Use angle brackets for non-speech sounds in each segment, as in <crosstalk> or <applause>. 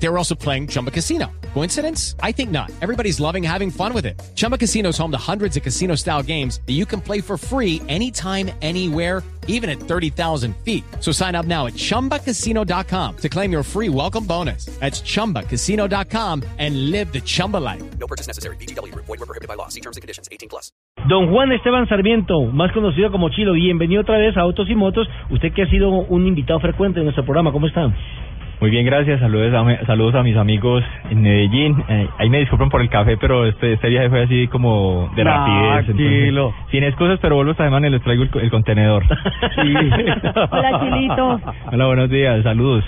They were also playing Chumba Casino. Coincidence? I think not. Everybody's loving having fun with it. Chumba Casino is home to hundreds of casino style games that you can play for free anytime, anywhere, even at 30,000 feet. So sign up now at chumbacasino.com to claim your free welcome bonus. That's chumbacasino.com and live the Chumba life. No purchase necessary. BGW. Void were prohibited by law. See terms and conditions. 18 plus. Don Juan Esteban Sarmiento, más conocido como Chilo, bienvenido otra vez a Autos y Motos. Usted que ha sido un invitado frecuente en nuestro programa, ¿cómo está? Muy bien, gracias. Saludos a, mi- saludos a mis amigos en Medellín. Eh, ahí me disculpan por el café, pero este, este viaje fue así como de rapidez. Tranquilo. entonces, sin excusas, pero vuelvo esta semana y les traigo el, co- el contenedor. <laughs> <laughs> Hola, Chilito. Hola, buenos días. Saludos.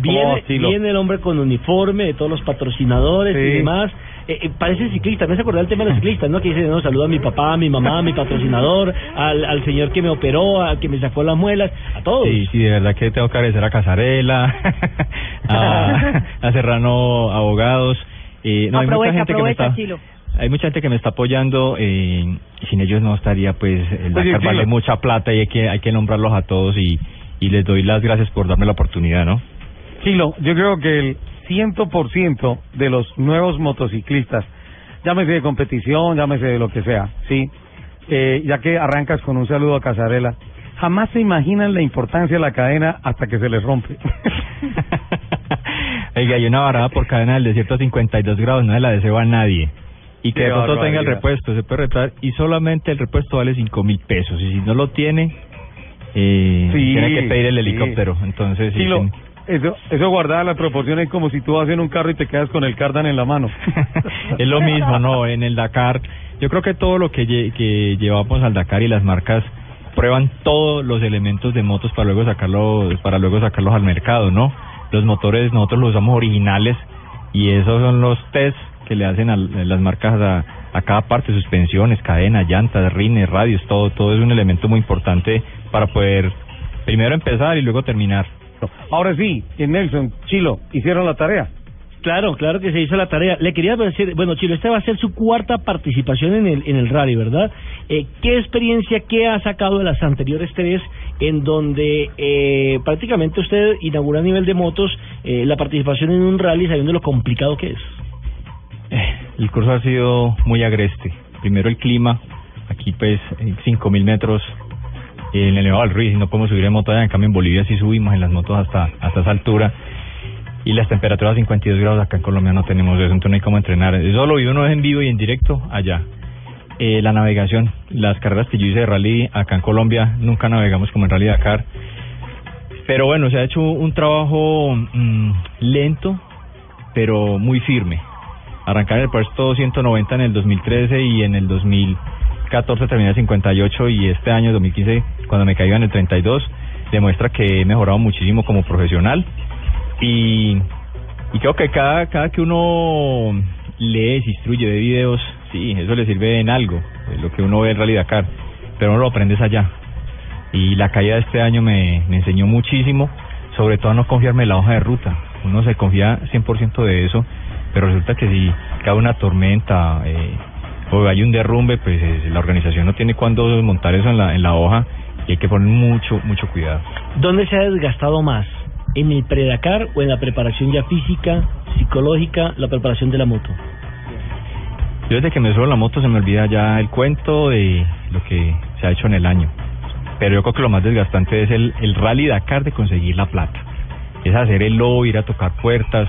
Viene, viene el hombre con uniforme de todos los patrocinadores y Sí. demás. Eh, eh, parece ciclista, me se acordar el tema de los ciclistas, ¿no? Que dice, no, saluda a mi papá, a mi mamá, a mi patrocinador, al, al señor que me operó, al que me sacó las muelas, a todos. Sí, sí, de verdad que tengo que agradecer a Casarela, <laughs> a, a Serrano Abogados. Eh, no, hay mucha aprovecha, gente que me aprovecha, está... Chilo. Hay mucha gente que me está apoyando eh, sin ellos no estaría pues el Oye, Dakar vale mucha plata y hay que hay que nombrarlos a todos y, y les doy las gracias por darme la oportunidad, ¿no? Chilo, yo creo que el 100% de los nuevos motociclistas, llámese de competición, llámese de lo que sea, ¿sí? Eh, ya que arrancas con un saludo a Casarela, jamás se imaginan la importancia de la cadena hasta que se les rompe. <laughs> Oiga, hay una varada por cadena del desierto a 52 grados, no se la deseo a nadie. Y que de pronto tenga el repuesto, se puede reparar y solamente el repuesto vale 5 mil pesos. Y si no lo tiene, eh, Sí, tiene que pedir el sí. helicóptero. Entonces, sí, Chilo, tiene- eso, eso guardada las proporciones como si tú vas en un carro y te quedas con el cardan en la mano. <laughs> es lo mismo, ¿no? En el Dakar, yo creo que todo lo que, que llevamos al Dakar y las marcas prueban todos los elementos de motos para luego sacarlos, para luego sacarlos al mercado, ¿no? Los motores nosotros los usamos originales y esos son los test que le hacen a las marcas a, a cada parte, suspensiones, cadenas, llantas, rines, radios, todo, todo es un elemento muy importante para poder primero empezar y luego terminar. Ahora sí, en Nelson, Chilo, hicieron la tarea. Claro, claro que se hizo la tarea. Le quería decir, bueno, Chilo, esta va a ser su cuarta participación en el, en el rally, ¿verdad? Eh, ¿Qué experiencia, qué ha sacado de las anteriores tres en donde eh, prácticamente usted inaugura a nivel de motos eh, la participación en un rally sabiendo lo complicado que es? Eh, El curso ha sido muy agreste. Primero el clima, aquí pues en 5.000 metros en el Nevado del Ruiz, no podemos subir en moto allá, en cambio en Bolivia sí subimos en las motos hasta, hasta esa altura. Y las temperaturas 52 grados acá en Colombia no tenemos eso, entonces no hay cómo entrenar. Eso lo vi uno en vivo y en directo allá. Eh, la navegación, las carreras que yo hice de rally acá en Colombia, nunca navegamos como en Rally Dakar. Pero bueno, se ha hecho un trabajo mm, lento, pero muy firme. Arrancar el puesto 190 en el 2013 y en el 2014 terminé en 58 y este año 2015 cuando me caiga en el 32 demuestra que he mejorado muchísimo como profesional y, y creo que cada, cada que uno lee, se instruye, ve videos, sí, eso le sirve en algo, lo que uno ve en Rally Dakar, pero no lo aprendes allá. Y la caída de este año me, me enseñó muchísimo, sobre todo a no confiarme en la hoja de ruta. Uno se confía 100% de eso, pero resulta que si cae una tormenta eh, o hay un derrumbe, pues eh, la organización no tiene cuándo montar eso en la, en la hoja y hay que poner mucho, mucho cuidado. ¿Dónde se ha desgastado más? ¿En el pre-Dakar o en la preparación ya física, psicológica, la preparación de la moto? Yo desde que me subo la moto se me olvida ya el cuento de lo que se ha hecho en el año. Pero yo creo que lo más desgastante es el, el rally Dakar de conseguir la plata. Es hacer el lobo, ir a tocar puertas,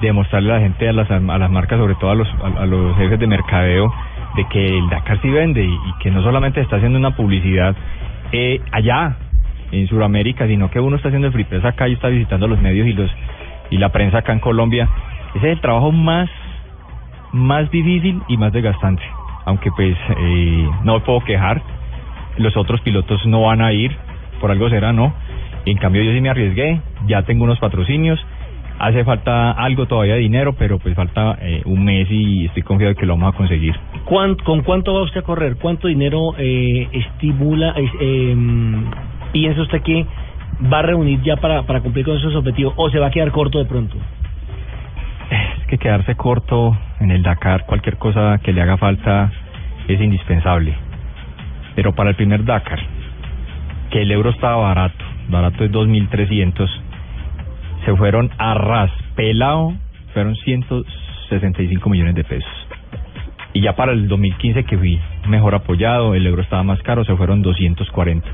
demostrarle a la gente, a las, a las marcas, sobre todo a los, a, a los jefes de mercadeo, de que el Dakar sí vende y, que no solamente está haciendo una publicidad eh, allá, en Sudamérica, sino que uno está haciendo el free acá y está visitando los medios y los y la prensa acá en Colombia. Ese es el trabajo más más difícil y más desgastante. Aunque pues eh, no puedo quejar, los otros pilotos no van a ir, por algo será, ¿no? En cambio yo sí me arriesgué, ya tengo unos patrocinios, hace falta algo todavía de dinero, pero pues falta eh, un mes y estoy confiado de que lo vamos a conseguir. ¿Cuán- ¿Con cuánto va usted a correr? ¿Cuánto dinero eh, estimula, es- em, piensa usted que va a reunir ya para, para cumplir con esos objetivos o se va a quedar corto de pronto? Es que quedarse corto en el Dakar, cualquier cosa que le haga falta es indispensable. Pero para el primer Dakar, que el euro estaba barato, barato es 2.300, se fueron a ras, pelado, fueron 165 millones de pesos. Y ya para el 2015 que fui mejor apoyado, el euro estaba más caro, se fueron 240.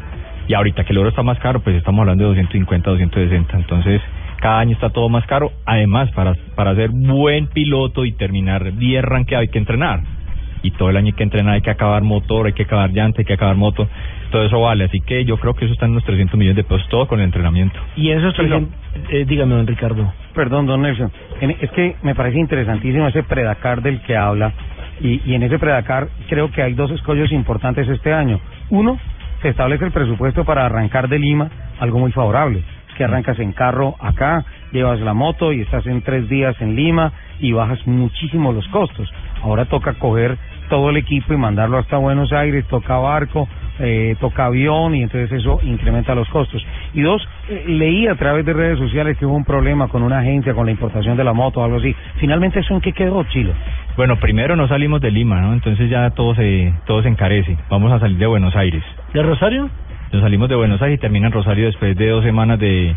Y ahorita que el euro está más caro, pues estamos hablando de 250, 260. Entonces, cada año está todo más caro. Además, para, para ser buen piloto y terminar 10 ranqueado hay que entrenar. Y todo el año hay que entrenar, hay que acabar motor, hay que acabar llanta, hay que acabar moto. Todo eso vale. Así que yo creo que eso está en unos 300 millones de pesos, todo con el entrenamiento. Y esos Sí, no. 300, eh, dígame, don Ricardo. Perdón, don Nelson. En- Es que me parece interesantísimo ese Predacar del que habla. Y, y en ese Predacar creo que hay dos escollos importantes este año. Uno, se establece el presupuesto para arrancar de Lima, algo muy favorable. Que arrancas en carro acá, llevas la moto y estás en tres días en Lima y bajas muchísimo los costos. Ahora toca coger todo el equipo y mandarlo hasta Buenos Aires, toca barco, eh, toca avión y entonces eso incrementa los costos. Y dos, leí a través de redes sociales que hubo un problema con una agencia, con la importación de la moto o algo así. Finalmente, ¿eso en qué quedó, Chilo? Bueno, primero no salimos de Lima, ¿no? Entonces ya todo se, todo se encarece. Vamos a salir de Buenos Aires. ¿De Rosario? Nos salimos de Buenos Aires y termina en Rosario después de dos semanas de,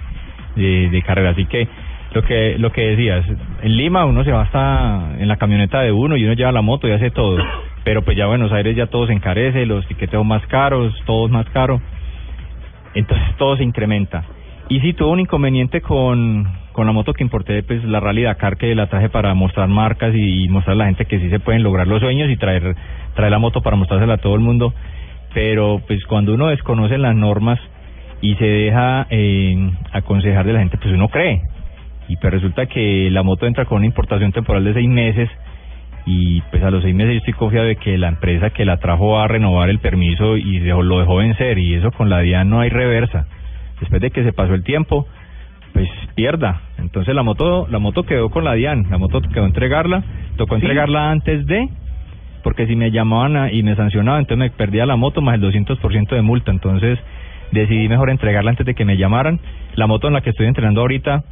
de, de carrera. Así que lo que lo que decías, en Lima uno se va hasta en la camioneta de uno y uno lleva la moto y hace todo. Pero pues ya Buenos Aires ya todo se encarece, los tiqueteos más caros, todo es más caro. Entonces todo se incrementa. Y sí tuve un inconveniente con, con la moto que importé, pues la Rally Dakar, que la traje para mostrar marcas y mostrar a la gente que sí se pueden lograr los sueños y traer, traer la moto para mostrársela a todo el mundo. Pero pues cuando uno desconoce las normas y se deja eh, aconsejar de la gente, pues uno cree. Y pues resulta que la moto entra con una importación temporal de seis meses y pues a los seis meses yo estoy confiado de que la empresa que la trajo va a renovar el permiso y dejó- lo dejó vencer y eso con la DIAN no hay reversa. Después de que se pasó el tiempo, pues pierda. Entonces la moto la moto quedó con la DIAN, la moto quedó entregarla, tocó entregarla antes de porque si me llamaban a- y me sancionaban, entonces me perdía la moto más el 200% de multa, entonces decidí mejor entregarla antes de que me llamaran. La moto en la que estoy entrenando ahorita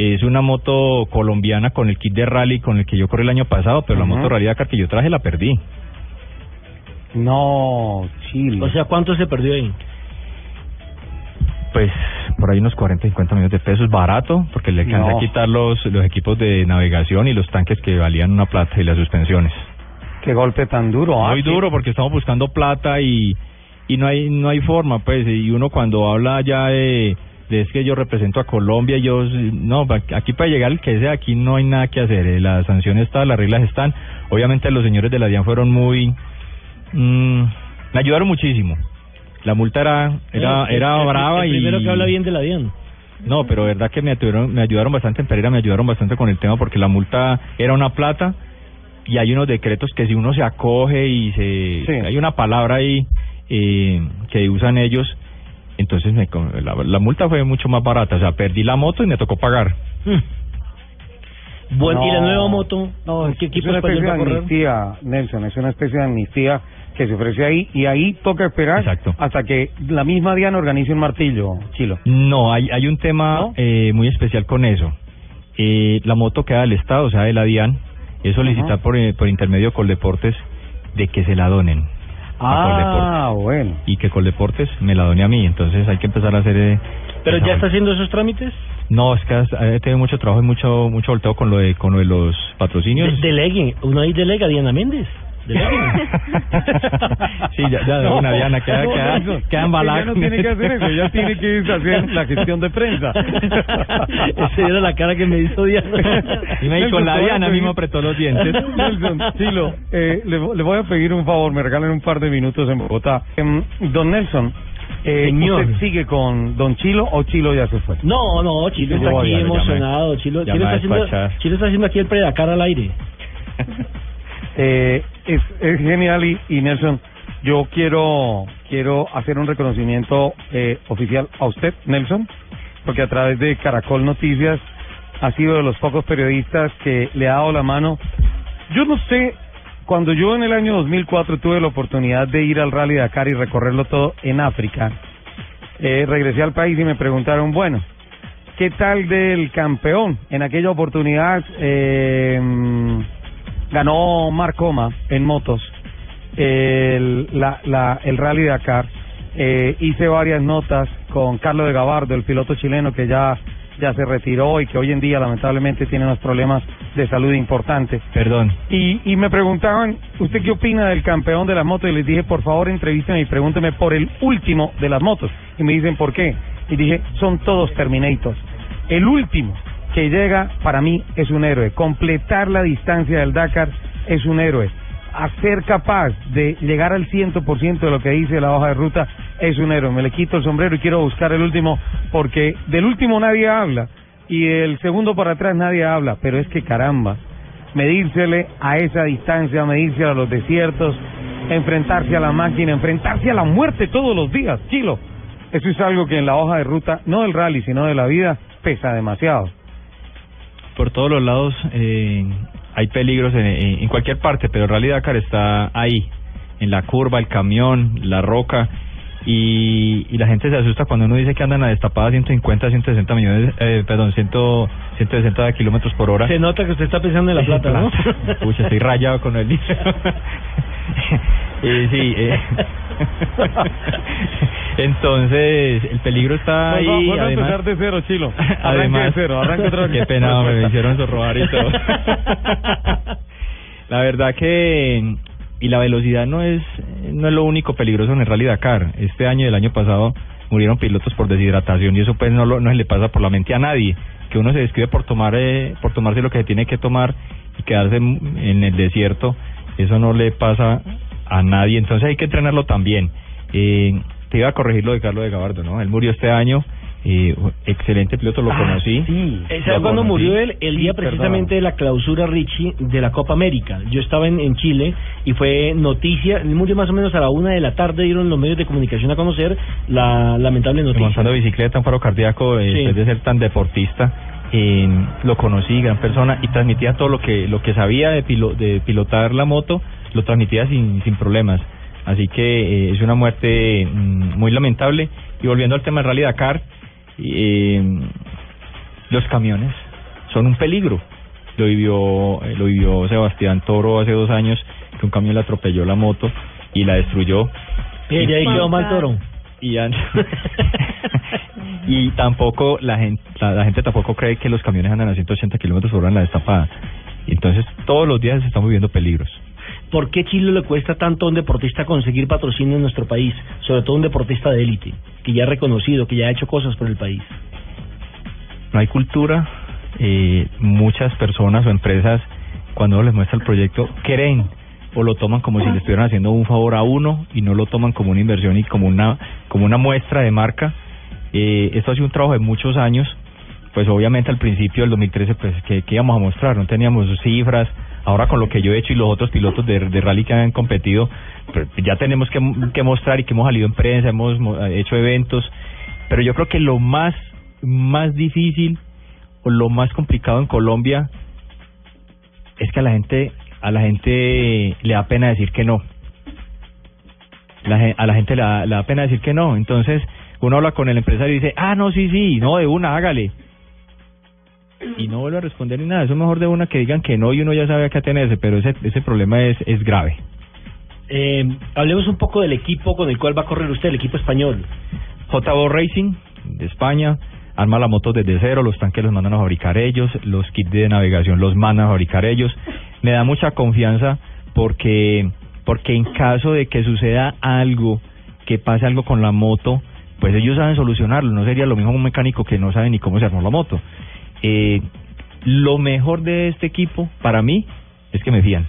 es una moto colombiana con el kit de rally con el que yo corrí el año pasado, pero la moto Rally Dakar que yo traje la perdí. No, Chilo. O sea, ¿cuánto se perdió ahí? Pues por ahí unos 40, 50 millones de pesos, barato, porque le alcancé No. a quitar los, los equipos de navegación y los tanques que valían una plata y las suspensiones. qué golpe tan duro. ah, Muy sí. duro porque estamos buscando plata y, y no hay no hay forma, pues, y uno cuando habla ya de, de es que yo represento a Colombia, yo, no, aquí para llegar el que sea, aquí no hay nada que hacer, eh, la sanción está, las reglas están, obviamente los señores de la DIAN fueron muy, mm, me ayudaron muchísimo, la multa era, era, Eh, era el- brava el y... primero que habla bien de la DIAN. No, pero verdad que me ayudaron, me ayudaron bastante en Pereira, me ayudaron bastante con el tema porque la multa era una plata y hay unos decretos que si uno se acoge y se Sí. hay una palabra ahí eh, que usan ellos, entonces me, la, la multa fue mucho más barata, o sea, perdí la moto y me tocó pagar. Hmm. Bueno, ¿y la No. nueva moto? No, ¿Qué es equipo una especie de amnistía, Nelson, es una especie de amnistía que se ofrece ahí y ahí toca esperar Exacto. hasta que la misma Diana organice un martillo, Chilo. No, hay, hay un tema ¿No? eh, muy especial con eso. Eh, la moto queda del Estado, o sea, de la DIAN, es solicitar Ajá. por, eh, por intermedio de Coldeportes de que se la donen. a Coldeportes. Ah, bueno. y que Coldeportes me la done a mí, entonces hay que empezar a hacer... eh, ¿Pero ya está haciendo esos trámites? No, es que has- he tenido mucho trabajo y mucho mucho volteo con lo de con lo de los patrocinios. De- delegue, uno ahí delega a Diana Méndez. <laughs> Sí, ya, ya de una Diana queda, No, queda, Nelson, queda embalada ella no tiene que hacer eso, ella tiene que hacer la gestión de prensa. <laughs> Esa era la cara que me hizo Diana. <laughs> Y me- con la a Diana a me apretó los dientes. Nelson, Chilo, eh, le, le voy a pedir un favor, me regalen un par de minutos en Bogotá. Em, don Nelson, eh, Señor. ¿usted sigue con Don Chilo o Chilo ya se fue? No, no, Chilo está aquí ya emocionado. Chilo, Chilo, está a haciendo. Chilo está haciendo aquí el predacar al aire. Eh, es, es genial y, y Nelson, yo quiero quiero hacer un reconocimiento eh, oficial a usted, Nelson, porque a través de Caracol Noticias ha sido de los pocos periodistas que le ha dado la mano. Yo no sé, cuando yo en el año 2004 tuve la oportunidad de ir al Rally Dakar y recorrerlo todo en África, eh, regresé al país y me preguntaron, bueno, ¿qué tal del campeón? En aquella oportunidad eh, ganó Marcoma en motos el, la, la, el Rally Dakar. Eh, hice varias notas con Carlos de Gabardo, el piloto chileno que ya ya se retiró y que hoy en día lamentablemente tiene unos problemas de salud importantes. Perdón. Y, y me preguntaban, ¿usted qué opina del campeón de las motos? Y les dije, por favor, entrevísteme y pregúnteme por el último de las motos. Y me dicen, ¿por qué? Y dije, son todos Terminators. El último que llega, para mí, es un héroe. Completar la distancia del Dakar es un héroe. A ser capaz de llegar al 100% de lo que dice la hoja de ruta es un héroe. Me le quito el sombrero y quiero buscar el último porque del último nadie habla y el segundo para atrás nadie habla. Pero es que caramba, medírsele a esa distancia, medirse a los desiertos, enfrentarse a la máquina, enfrentarse a la muerte todos los días, Chilo. Eso es algo que en la hoja de ruta, no del rally, sino de la vida, pesa demasiado. Por todos los lados eh, hay peligros en, en- en cualquier parte, pero el Rally Dakar está ahí, en la curva, el camión, la roca, y, y la gente se asusta cuando uno dice que andan a destapada 150, 160 millones, eh, perdón, 100, 160 kilómetros por hora. Se nota que usted está pensando en la plata, ¿no? <laughs> Pucha, estoy rayado con el dinero. <laughs> Eh, sí, eh. <laughs> entonces el peligro está ahí. A además- empezar de cero, Chilo. <laughs> Además, de cero, arranque otra vez. <laughs> qué pena, me hicieron sorrobar y todo. la verdad que y la velocidad no es no es lo único peligroso en el Rally Dakar. Este año y el año pasado murieron pilotos por deshidratación y eso pues no lo, no se le pasa por la mente a nadie. Que uno se describe por tomar eh, por tomarse lo que se tiene que tomar y quedarse en el desierto, eso no le pasa a nadie. Entonces hay que entrenarlo también. Eh, te iba a corregir lo de Carlos de Gabardo, ¿no? Él murió este año. Eh, excelente piloto, lo conocí. Sí. ¿Sabe Lo cuándo murió él? El día precisamente de la clausura Richie de la Copa América. Yo estaba en, en Chile y fue noticia. Murió más o menos a la una de la tarde. Dieron los medios de comunicación a conocer la lamentable noticia. montando bicicleta, un paro cardíaco, eh, Sí. después de ser tan deportista, eh, lo conocí, gran persona, y transmitía todo lo que lo que sabía de, pilo- de pilotar la moto, lo transmitía sin, sin problemas. Así que eh, es una muerte mm, muy lamentable. Y volviendo al tema del Rally Dakar, eh, los camiones son un peligro. Lo vivió, eh, lo vivió Sebastián Toro hace dos años, que un camión le atropelló la moto y la destruyó. Y ahí quedó mal toro. y ya- <laughs> y tampoco la gente la, la gente tampoco cree que los camiones andan a 180 kilómetros por hora en la destapada y entonces todos los días estamos viviendo peligros ¿Por qué Chile le cuesta tanto a un deportista conseguir patrocinio en nuestro país? Sobre todo un deportista de élite, que ya ha reconocido, que ya ha hecho cosas por el país. no hay cultura eh, muchas personas o empresas cuando uno les muestra el proyecto creen o lo toman como si le estuvieran haciendo un favor a uno y no lo toman como una inversión y como una como una muestra de marca eh, esto ha sido un trabajo de muchos años pues obviamente al principio del 2013 pues que, íbamos a mostrar no teníamos cifras ahora con lo que yo he hecho y los otros pilotos de, rally que han competido pues, ya tenemos que, mostrar y que hemos salido en prensa hemos mo- hecho eventos. Pero yo creo que lo más más difícil o lo más complicado en Colombia es que a la gente a la gente le da pena decir que no. La, a la gente le da, le da pena decir que no. Entonces uno habla con el empresario y dice ah no sí sí no de una hágale y no vuelve a responder ni nada eso es mejor de una que digan que no y uno ya sabe a qué atenerse pero ese ese problema es es grave Eh, hablemos un poco del equipo con el cual va a correr usted, el equipo español. JBO Racing de España arma la moto desde cero, los tanques los mandan a fabricar ellos, los kits de navegación los mandan a fabricar ellos. Me da mucha confianza porque porque en caso de que suceda algo, que pase algo con la moto, pues ellos saben solucionarlo. No sería lo mismo un mecánico que no sabe ni cómo se armó la moto. Eh, lo mejor de este equipo, para mí, es que me fían.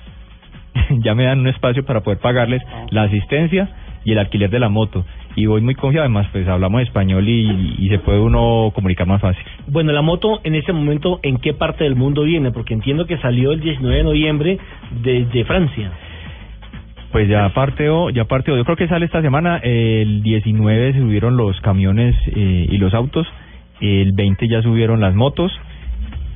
<laughs> ya me dan un espacio para poder pagarles la asistencia y el alquiler de la moto. Y voy muy confiado, además, pues hablamos español y, y se puede uno comunicar más fácil. Bueno, la moto en este momento, ¿en qué parte del mundo viene? Porque entiendo que salió el 19 de noviembre desde Francia. Pues ya partió, ya partió. Yo creo que sale esta semana. El 19 subieron los camiones eh, y los autos. El 20 ya subieron las motos.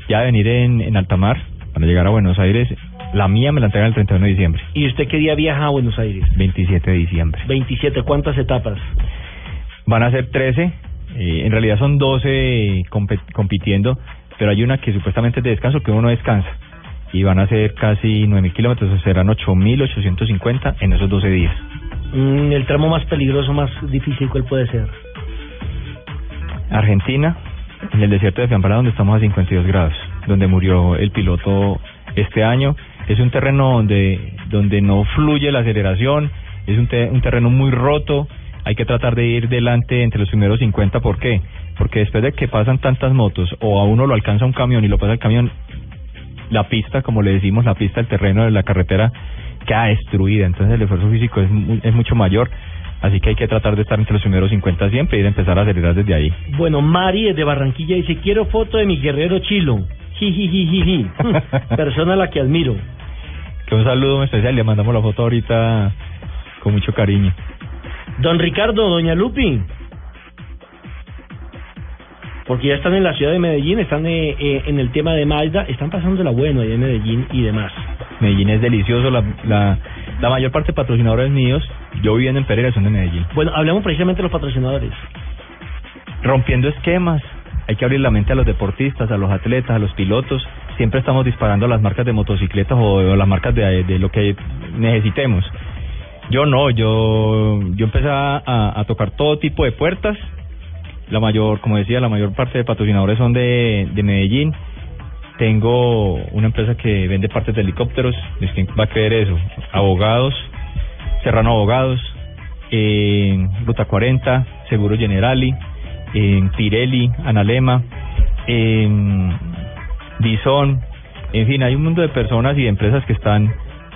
Ya de venir en, en alta mar para llegar a Buenos Aires. La mía me la entregan el 31 de diciembre. ¿Y usted qué día viaja a Buenos Aires? 27 de diciembre. 27, ¿cuántas etapas? Van a ser 13. eh, en realidad son 12 compe- compitiendo. Pero hay una que supuestamente es de descanso, que uno no descansa. y van a ser casi 9.000 kilómetros, serán 8.850 en esos 12 días. Mm, el tramo más peligroso, más difícil, ¿cuál puede ser? Argentina, en el desierto de Fiambará, donde estamos a 52 grados, donde murió el piloto este año. Es un terreno donde, donde no fluye la aceleración, es un, te- un terreno muy roto, hay que tratar de ir delante entre los primeros 50, ¿por qué? Porque después de que pasan tantas motos o a uno lo alcanza un camión y lo pasa el camión, la pista, como le decimos, la pista, el terreno de la carretera queda destruida, entonces el esfuerzo físico es, es mucho mayor, así que hay que tratar de estar entre los primeros 50 siempre y de empezar a acelerar desde ahí. Bueno, Mari desde Barranquilla dice, quiero foto de mi guerrero chilo. Jijijijiji. <laughs> Persona a la que admiro. Que un saludo muy especial, le mandamos la foto ahorita con mucho cariño. Don Ricardo, Doña Lupi. Porque ya están en la ciudad de Medellín, están eh, eh, en el tema de Malda, están pasando la bueno ahí en Medellín y demás. Medellín es delicioso, la, la, la mayor parte de patrocinadores míos, yo viviendo en Pereira, son de Medellín. Bueno, hablamos precisamente de los patrocinadores. Rompiendo esquemas, hay que abrir la mente a los deportistas, a los atletas, a los pilotos. Siempre estamos disparando a las marcas de motocicletas o, o las marcas de, de lo que necesitemos. Yo no, yo yo empecé a, a tocar todo tipo de puertas. La mayor, como decía, la mayor parte de patrocinadores son de, de Medellín. Tengo una empresa que vende partes de helicópteros. ¿Es ¿Quién va a creer eso? Abogados, Serrano Abogados, en Ruta 40, Seguro Generali, en Pirelli, Analema, en Bison, en fin, hay un mundo de personas y de empresas que están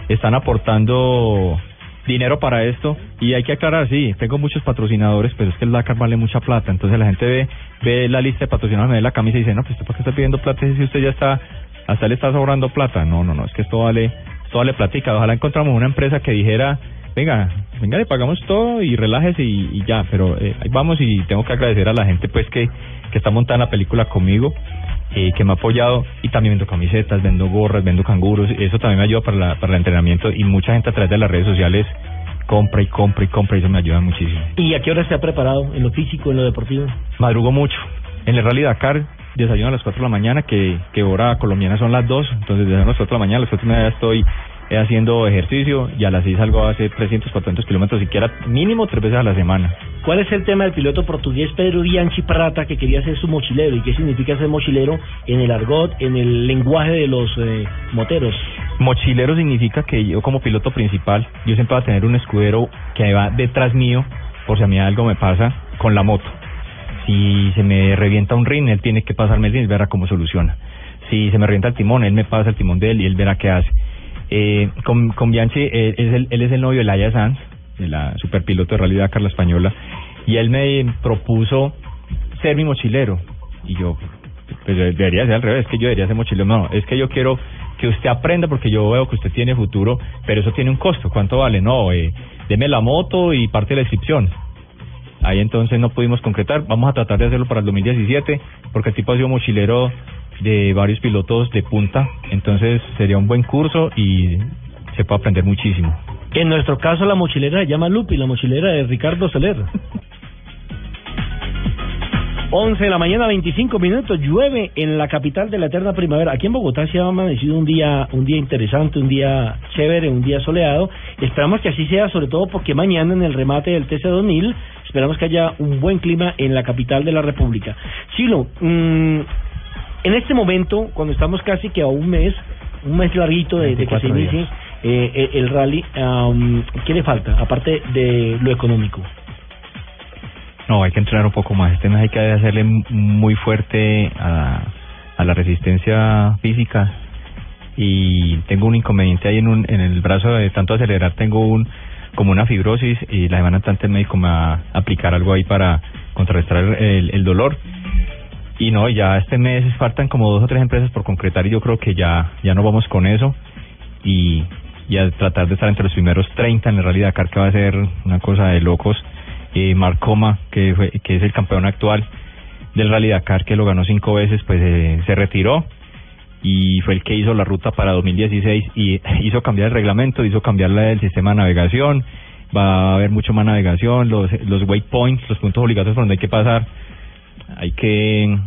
están aportando dinero para esto y hay que aclarar, sí, tengo muchos patrocinadores, pero es que el Dakar vale mucha plata, entonces la gente ve ve la lista de patrocinadores, me ve la camisa y dice, no, pues usted por qué está pidiendo plata si usted ya está, hasta le está sobrando plata, no, no, no, es que esto vale, esto vale platica, ojalá encontramos una empresa que dijera, venga, venga, le pagamos todo y relájese y, ya, pero eh, ahí vamos y tengo que agradecer a la gente pues que, que está montada en la película conmigo, eh, que me ha apoyado y también vendo camisetas, vendo gorras, vendo canguros, eso también me ayuda para, la, para el entrenamiento y mucha gente a través de las redes sociales compra y compra y compra y eso me ayuda muchísimo. ¿Y a qué hora se ha preparado? ¿En lo físico, en lo deportivo? Madrugo mucho. En el Rally Dakar desayuno a las 4 de la mañana, que, que hora colombiana son las 2, entonces desde las 4 de la mañana, a las 4 y media estoy eh, haciendo ejercicio y a las 6 salgo a hacer 300, 400 kilómetros, siquiera mínimo tres veces a la semana. ¿Cuál es el tema del piloto portugués Pedro Bianchi Prata que quería ser su mochilero? ¿Y qué significa ser mochilero en el argot, en el lenguaje de los eh, moteros? Mochilero significa que yo como piloto principal, yo siempre voy a tener un escudero que va detrás mío por si a mí algo me pasa con la moto. Si se me revienta un rin, él tiene que pasarme el rin y verá cómo soluciona. Si se me revienta el timón, él me pasa el timón de él y él verá qué hace. Eh, con, Bianchi, eh, es el, él es el novio de Laia Sanz, de la superpiloto de Rally Dakar, la española, y él me propuso ser mi mochilero. Y yo, pues debería ser al revés, que yo debería ser mochilero. No, es que yo quiero que usted aprenda porque yo veo que usted tiene futuro, pero eso tiene un costo. ¿Cuánto vale? No, eh, deme la moto y parte de la inscripción. Ahí entonces no pudimos concretar. Vamos a tratar de hacerlo para el 2017 porque el tipo ha sido mochilero de varios pilotos de punta. Entonces sería un buen curso y se puede aprender muchísimo. En nuestro caso la mochilera se llama Lupi, la mochilera de Ricardo Soler. 11 de la mañana, 25 minutos, llueve en la capital de la eterna primavera. Aquí en Bogotá se ha amanecido un día, un día interesante, un día chévere, un día soleado. Esperamos que así sea, sobre todo porque mañana en el remate del TC2000 esperamos que haya un buen clima en la capital de la República. Chilo, mm, en este momento, cuando estamos casi que a un mes, un mes larguito de, de que se 24 inicie eh, eh, el rally, am, ¿qué le falta? Aparte de lo económico. No, hay que entrenar un poco más. Este mes hay que hacerle muy fuerte a, a la resistencia física. Y tengo un inconveniente ahí en, un, en el brazo de tanto acelerar. Tengo un como una fibrosis y la semana antes el médico me va a aplicar algo ahí para contrarrestar el dolor. Y no, ya este mes faltan como dos o tres empresas por concretar y yo creo que ya, ya no vamos con eso. Y, y a tratar de estar entre los primeros 30 en el Rally Dakar, que va a ser una cosa de locos. Eh, Marcoma, que, fue, que es el campeón actual del Rally Dakar, que lo ganó cinco veces, pues eh, se retiró y fue el que hizo la ruta para 2016 y hizo cambiar el reglamento, hizo cambiar la del sistema de navegación, va a haber mucho más navegación, los, los waypoints, los puntos obligatorios por donde hay que pasar, hay que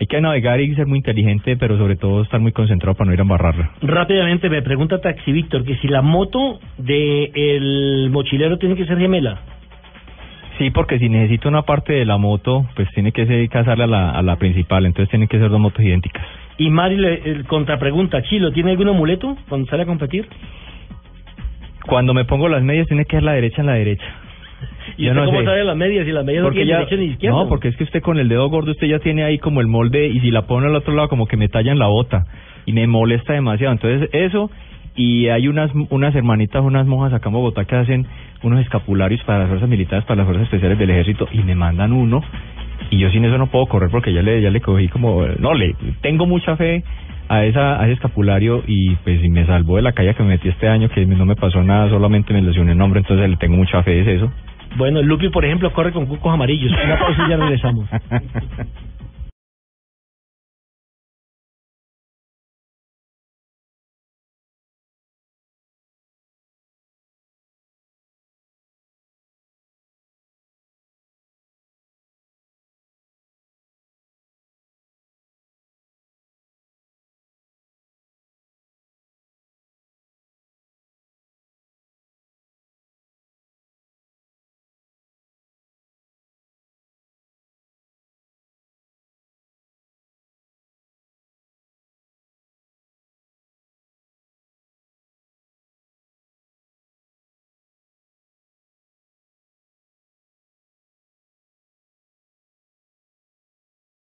Hay que navegar y ser muy inteligente, pero sobre todo estar muy concentrado para no ir a embarrarla. Rápidamente me pregunta Taxi Víctor que si la moto de el mochilero tiene que ser gemela. Sí, porque si necesito una parte de la moto, pues tiene que ser casarla a la, a la principal, entonces tienen que ser dos motos idénticas. Y Mari le el contrapregunta, Chilo, ¿tiene algún amuleto cuando sale a competir? Cuando me pongo las medias, tiene que ser la derecha en la derecha. ¿Y Yo usted no cómo sé. sabe las medias y las medias no Porque tienen ya, derecha ni izquierda? no, porque es que usted con el dedo gordo usted ya tiene ahí como el molde y si la pone al otro lado como que me tallan la bota y me molesta demasiado. Entonces eso y hay unas unas hermanitas, unas monjas acá en Bogotá que hacen unos escapularios para las fuerzas militares, para las fuerzas especiales del ejército y me mandan uno y yo sin eso no puedo correr porque ya le ya le cogí como no le tengo mucha fe a esa a ese escapulario y pues y me salvó de la calle que me metí este año que no me pasó nada solamente me lesioné el hombro entonces le tengo mucha fe es eso Bueno, Lupi, por ejemplo, corre con cucos amarillos. Una pausa y ya regresamos. <laughs>